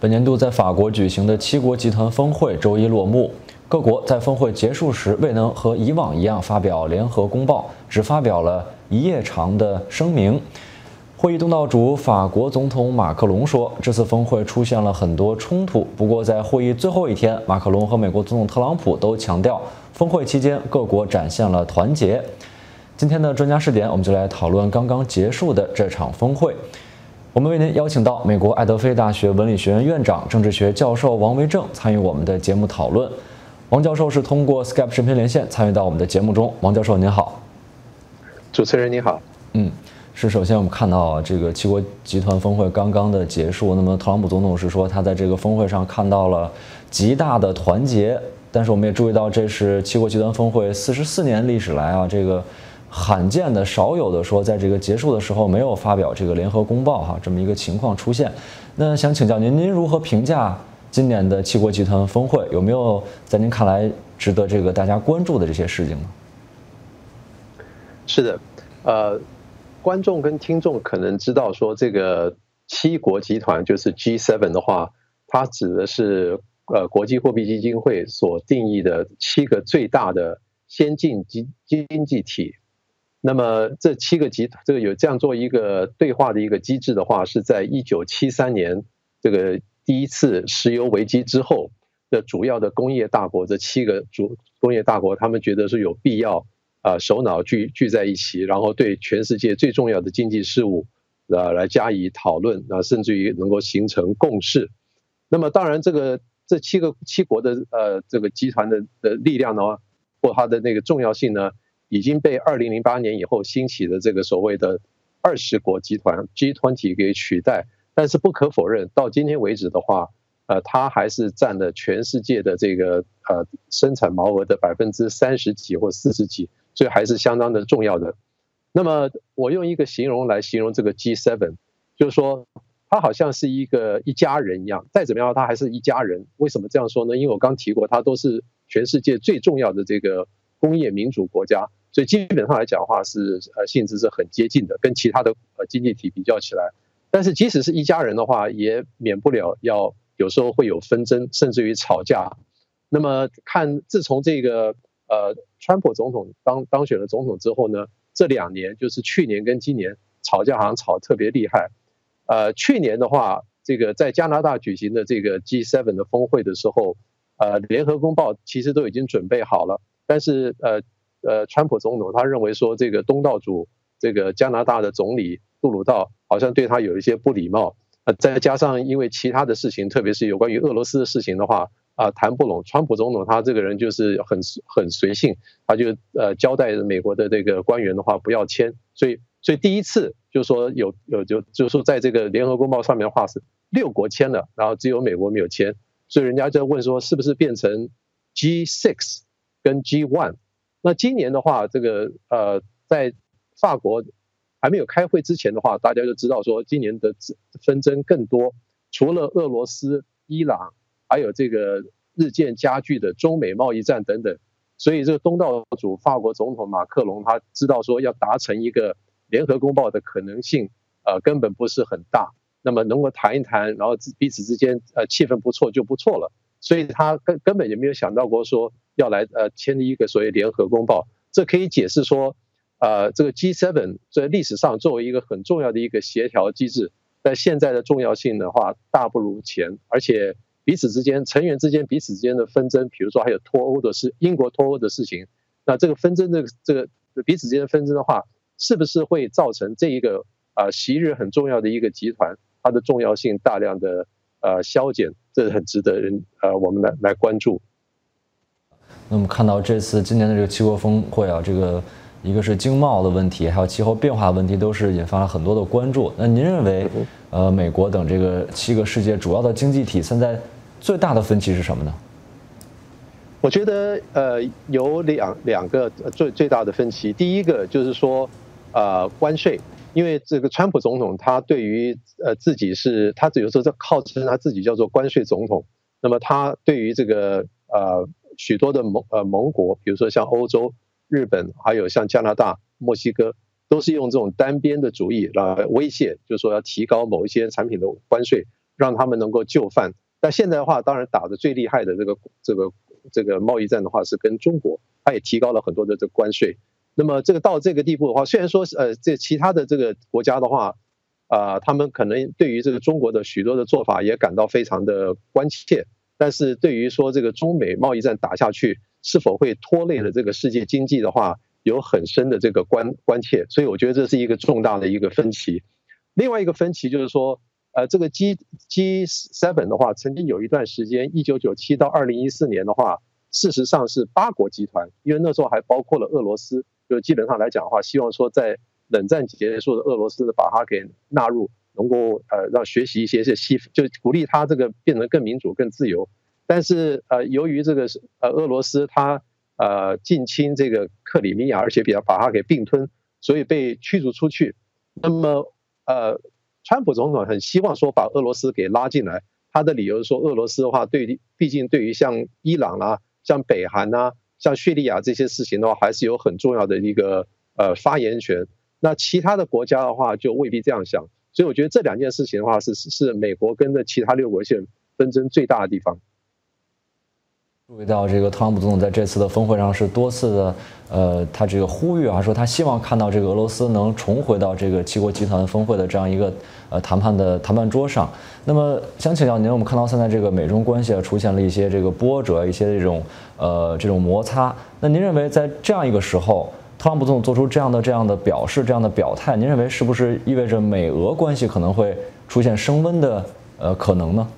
本年度在法国举行的七国集团峰会周一落幕，各国在峰会结束时未能和以往一样发表联合公报，只发表了一页长的声明。会议东道主法国总统马克龙说，这次峰会出现了很多冲突，不过在会议最后一天，马克龙和美国总统特朗普都强调，峰会期间各国展现了团结。今天的专家视点，我们就来讨论刚刚结束的这场峰会。我们为您邀请到美国爱德菲大学文理学院院长、政治学教授王维正参与我们的节目讨论。王教授是通过 Skype 视频连线参与到我们的节目中。王教授您好，主持人你好。嗯，是首先我们看到啊，这个七国集团峰会刚刚的结束。那么特朗普总统是说他在这个峰会上看到了极大的团结，但是我们也注意到这是七国集团峰会四十四年历史来啊这个。罕见的、少有的说，在这个结束的时候没有发表这个联合公报哈，这么一个情况出现。那想请教您，您如何评价今年的七国集团峰会？有没有在您看来值得这个大家关注的这些事情呢？是的，呃，观众跟听众可能知道说，这个七国集团就是 G7 的话，它指的是呃国际货币基金会所定义的七个最大的先进经经济体。那么这七个集，这个有这样做一个对话的一个机制的话，是在一九七三年这个第一次石油危机之后的主要的工业大国，这七个主工业大国，他们觉得是有必要啊，首脑聚聚在一起，然后对全世界最重要的经济事务啊来加以讨论，啊，甚至于能够形成共识。那么当然，这个这七个七国的呃这个集团的的力量呢，或它的那个重要性呢？已经被二零零八年以后兴起的这个所谓的二十国集团 G20 给取代，但是不可否认，到今天为止的话，呃，它还是占了全世界的这个呃生产毛额的百分之三十几或四十几，所以还是相当的重要的。那么我用一个形容来形容这个 G7，就是说它好像是一个一家人一样，再怎么样它还是一家人。为什么这样说呢？因为我刚提过，它都是全世界最重要的这个工业民主国家。所以基本上来讲的话，是呃性质是很接近的，跟其他的呃经济体比较起来。但是即使是一家人的话，也免不了要有时候会有纷争，甚至于吵架。那么看自从这个呃川普总统当当选了总统之后呢，这两年就是去年跟今年吵架好像吵特别厉害。呃，去年的话，这个在加拿大举行的这个 G7 的峰会的时候，呃，联合公报其实都已经准备好了，但是呃。呃，川普总统他认为说，这个东道主这个加拿大的总理杜鲁道好像对他有一些不礼貌，呃，再加上因为其他的事情，特别是有关于俄罗斯的事情的话，啊，谈不拢。川普总统他这个人就是很很随性，他就呃交代美国的这个官员的话不要签，所以所以第一次就说有有就就说在这个联合公报上面的话是六国签了，然后只有美国没有签，所以人家就问说是不是变成 G six 跟 G one 那今年的话，这个呃，在法国还没有开会之前的话，大家就知道说，今年的纷争更多，除了俄罗斯、伊朗，还有这个日渐加剧的中美贸易战等等。所以，这个东道主法国总统马克龙他知道说，要达成一个联合公报的可能性，呃，根本不是很大。那么，能够谈一谈，然后彼此之间呃气氛不错就不错了。所以他根根本就没有想到过说。要来呃签一个所谓联合公报，这可以解释说，呃，这个 G7 在历史上作为一个很重要的一个协调机制，在现在的重要性的话大不如前，而且彼此之间成员之间彼此之间的纷争，比如说还有脱欧的事，英国脱欧的事情，那这个纷争的这个彼此之间的纷争的话，是不是会造成这一个啊昔日很重要的一个集团它的重要性大量的呃消减，这是很值得人呃我们来来关注。那么看到这次今年的这个七国峰会啊，这个一个是经贸的问题，还有气候变化的问题，都是引发了很多的关注。那您认为，呃，美国等这个七个世界主要的经济体现在最大的分歧是什么呢？我觉得呃有两两个最最大的分歧。第一个就是说，呃，关税，因为这个川普总统他对于呃自己是他有时候在号称他自己叫做关税总统，那么他对于这个呃。许多的盟呃盟国，比如说像欧洲、日本，还有像加拿大、墨西哥，都是用这种单边的主义来威胁，就是说要提高某一些产品的关税，让他们能够就范。但现在的话，当然打的最厉害的这个这个这个贸易战的话是跟中国，它也提高了很多的这关税。那么这个到这个地步的话，虽然说呃这其他的这个国家的话，啊他们可能对于这个中国的许多的做法也感到非常的关切，但是对于说这个中美贸易战打下去是否会拖累了这个世界经济的话，有很深的这个关关切。所以我觉得这是一个重大的一个分歧。另外一个分歧就是说。呃，这个 G G Seven 的话，曾经有一段时间，一九九七到二零一四年的话，事实上是八国集团，因为那时候还包括了俄罗斯，就基本上来讲的话，希望说在冷战结束的俄罗斯把它给纳入，能够呃让学习一些是西，就鼓励他这个变得更民主、更自由。但是呃，由于这个是呃俄罗斯它呃近侵这个克里米亚，而且比较把它给并吞，所以被驱逐出去。那么呃。川普总统很希望说把俄罗斯给拉进来，他的理由是说俄罗斯的话，对毕竟对于像伊朗啦、像北韩呐、像叙利亚这些事情的话，还是有很重要的一个呃发言权。那其他的国家的话就未必这样想，所以我觉得这两件事情的话是是是美国跟的其他六国线纷争最大的地方。注意到这个特朗普总统在这次的峰会上是多次的，呃，他这个呼吁啊，说他希望看到这个俄罗斯能重回到这个七国集团峰会的这样一个呃谈判的谈判桌上。那么想请教您，我们看到现在这个美中关系啊出现了一些这个波折，一些这种呃这种摩擦。那您认为在这样一个时候，特朗普总统做出这样的这样的表示、这样的表态，您认为是不是意味着美俄关系可能会出现升温的呃可能呢？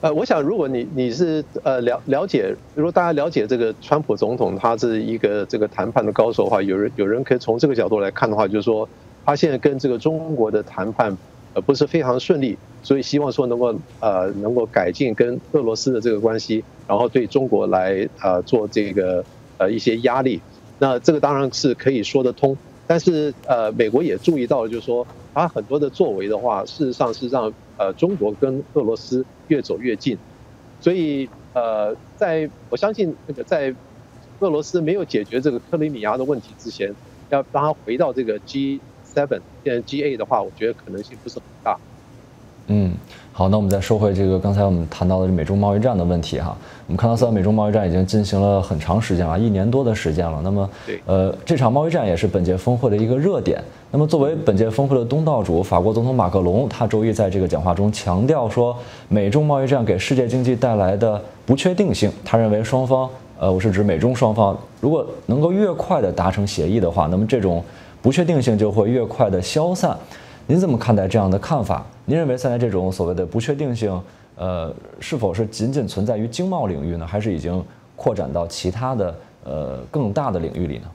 呃，我想，如果你你是呃了了解，如果大家了解这个川普总统，他是一个这个谈判的高手的话，有人有人可以从这个角度来看的话，就是说他现在跟这个中国的谈判呃不是非常顺利，所以希望说能够呃能够改进跟俄罗斯的这个关系，然后对中国来呃做这个呃一些压力。那这个当然是可以说得通，但是呃美国也注意到了，就是说他很多的作为的话，事实上是让。呃，中国跟俄罗斯越走越近，所以呃，在我相信那个在俄罗斯没有解决这个克里米亚的问题之前，要让他回到这个 G7 变成 GA 的话，我觉得可能性不是很大。嗯，好，那我们再说回这个刚才我们谈到的美中贸易战的问题哈。我们看到，虽然美中贸易战已经进行了很长时间了，一年多的时间了。那么，呃，这场贸易战也是本届峰会的一个热点。那么，作为本届峰会的东道主，法国总统马克龙他周一在这个讲话中强调说，美中贸易战给世界经济带来的不确定性，他认为双方，呃，我是指美中双方，如果能够越快的达成协议的话，那么这种不确定性就会越快的消散。您怎么看待这样的看法？您认为现在这种所谓的不确定性，呃，是否是仅仅存在于经贸领域呢，还是已经扩展到其他的呃更大的领域里呢？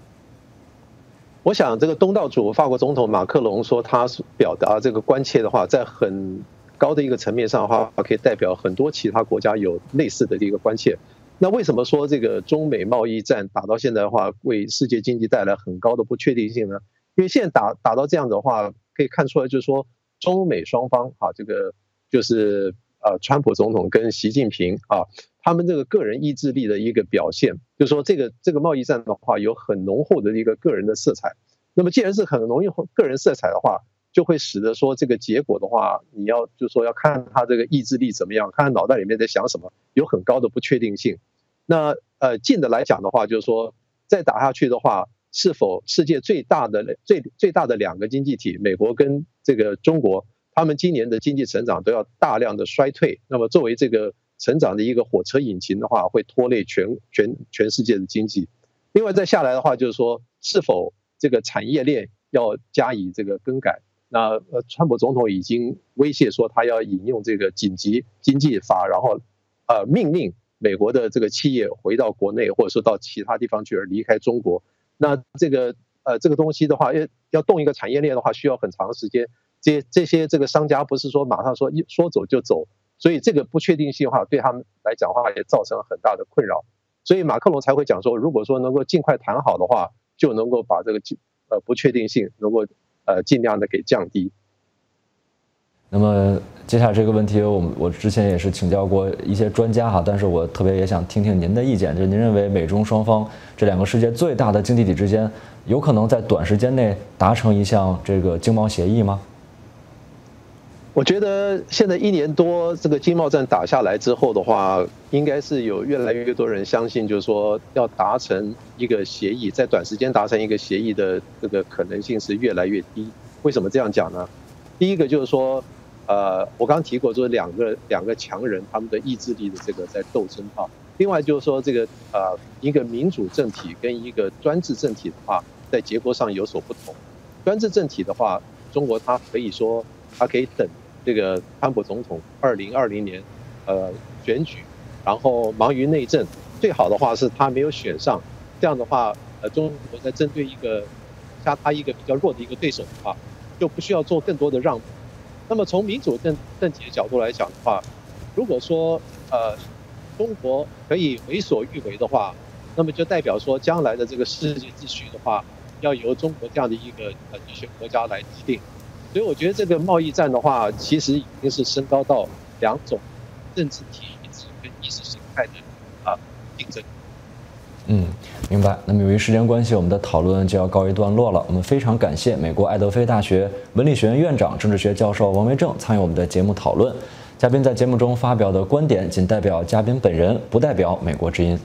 我想，这个东道主法国总统马克龙说，他表达这个关切的话，在很高的一个层面上的话，可以代表很多其他国家有类似的一个关切。那为什么说这个中美贸易战打到现在的话，为世界经济带来很高的不确定性呢？因为现在打打到这样的话。可以看出来，就是说中美双方啊，这个就是呃，川普总统跟习近平啊，他们这个个人意志力的一个表现，就是说这个这个贸易战的话，有很浓厚的一个个人的色彩。那么既然是很浓厚个人色彩的话，就会使得说这个结果的话，你要就是说要看他这个意志力怎么样，看他脑袋里面在想什么，有很高的不确定性。那呃，近的来讲的话，就是说再打下去的话。是否世界最大的最最大的两个经济体，美国跟这个中国，他们今年的经济成长都要大量的衰退。那么作为这个成长的一个火车引擎的话，会拖累全全全世界的经济。另外再下来的话，就是说是否这个产业链要加以这个更改。那呃，川普总统已经威胁说，他要引用这个紧急经济法，然后呃命令美国的这个企业回到国内，或者说到其他地方去而离开中国。那这个呃，这个东西的话，要要动一个产业链的话，需要很长时间。这这些这个商家不是说马上说一说走就走，所以这个不确定性的话，对他们来讲的话，也造成了很大的困扰。所以马克龙才会讲说，如果说能够尽快谈好的话，就能够把这个呃不确定性能够呃尽量的给降低。那么接下来这个问题，我们我之前也是请教过一些专家哈，但是我特别也想听听您的意见，就是您认为美中双方这两个世界最大的经济体之间，有可能在短时间内达成一项这个经贸协议吗？我觉得现在一年多这个经贸战打下来之后的话，应该是有越来越多人相信，就是说要达成一个协议，在短时间达成一个协议的这个可能性是越来越低。为什么这样讲呢？第一个就是说，呃，我刚提过，就是两个两个强人他们的意志力的这个在斗争啊。另外就是说，这个呃，一个民主政体跟一个专制政体的话，在结果上有所不同。专制政体的话，中国它可以说它可以等。这个川普总统二零二零年，呃，选举，然后忙于内政，最好的话是他没有选上，这样的话，呃，中国在针对一个加他一个比较弱的一个对手的话，就不需要做更多的让步。那么从民主政政体的角度来讲的话，如果说呃中国可以为所欲为的话，那么就代表说将来的这个世界秩序的话，要由中国这样的一个呃一些国家来制定。所以我觉得这个贸易战的话，其实已经是升高到两种政治体制跟意识形态的啊竞争。嗯，明白。那么由于时间关系，我们的讨论就要告一段落了。我们非常感谢美国爱德菲大学文理学院院长、政治学教授王维正参与我们的节目讨论。嘉宾在节目中发表的观点仅代表嘉宾本人，不代表美国之音。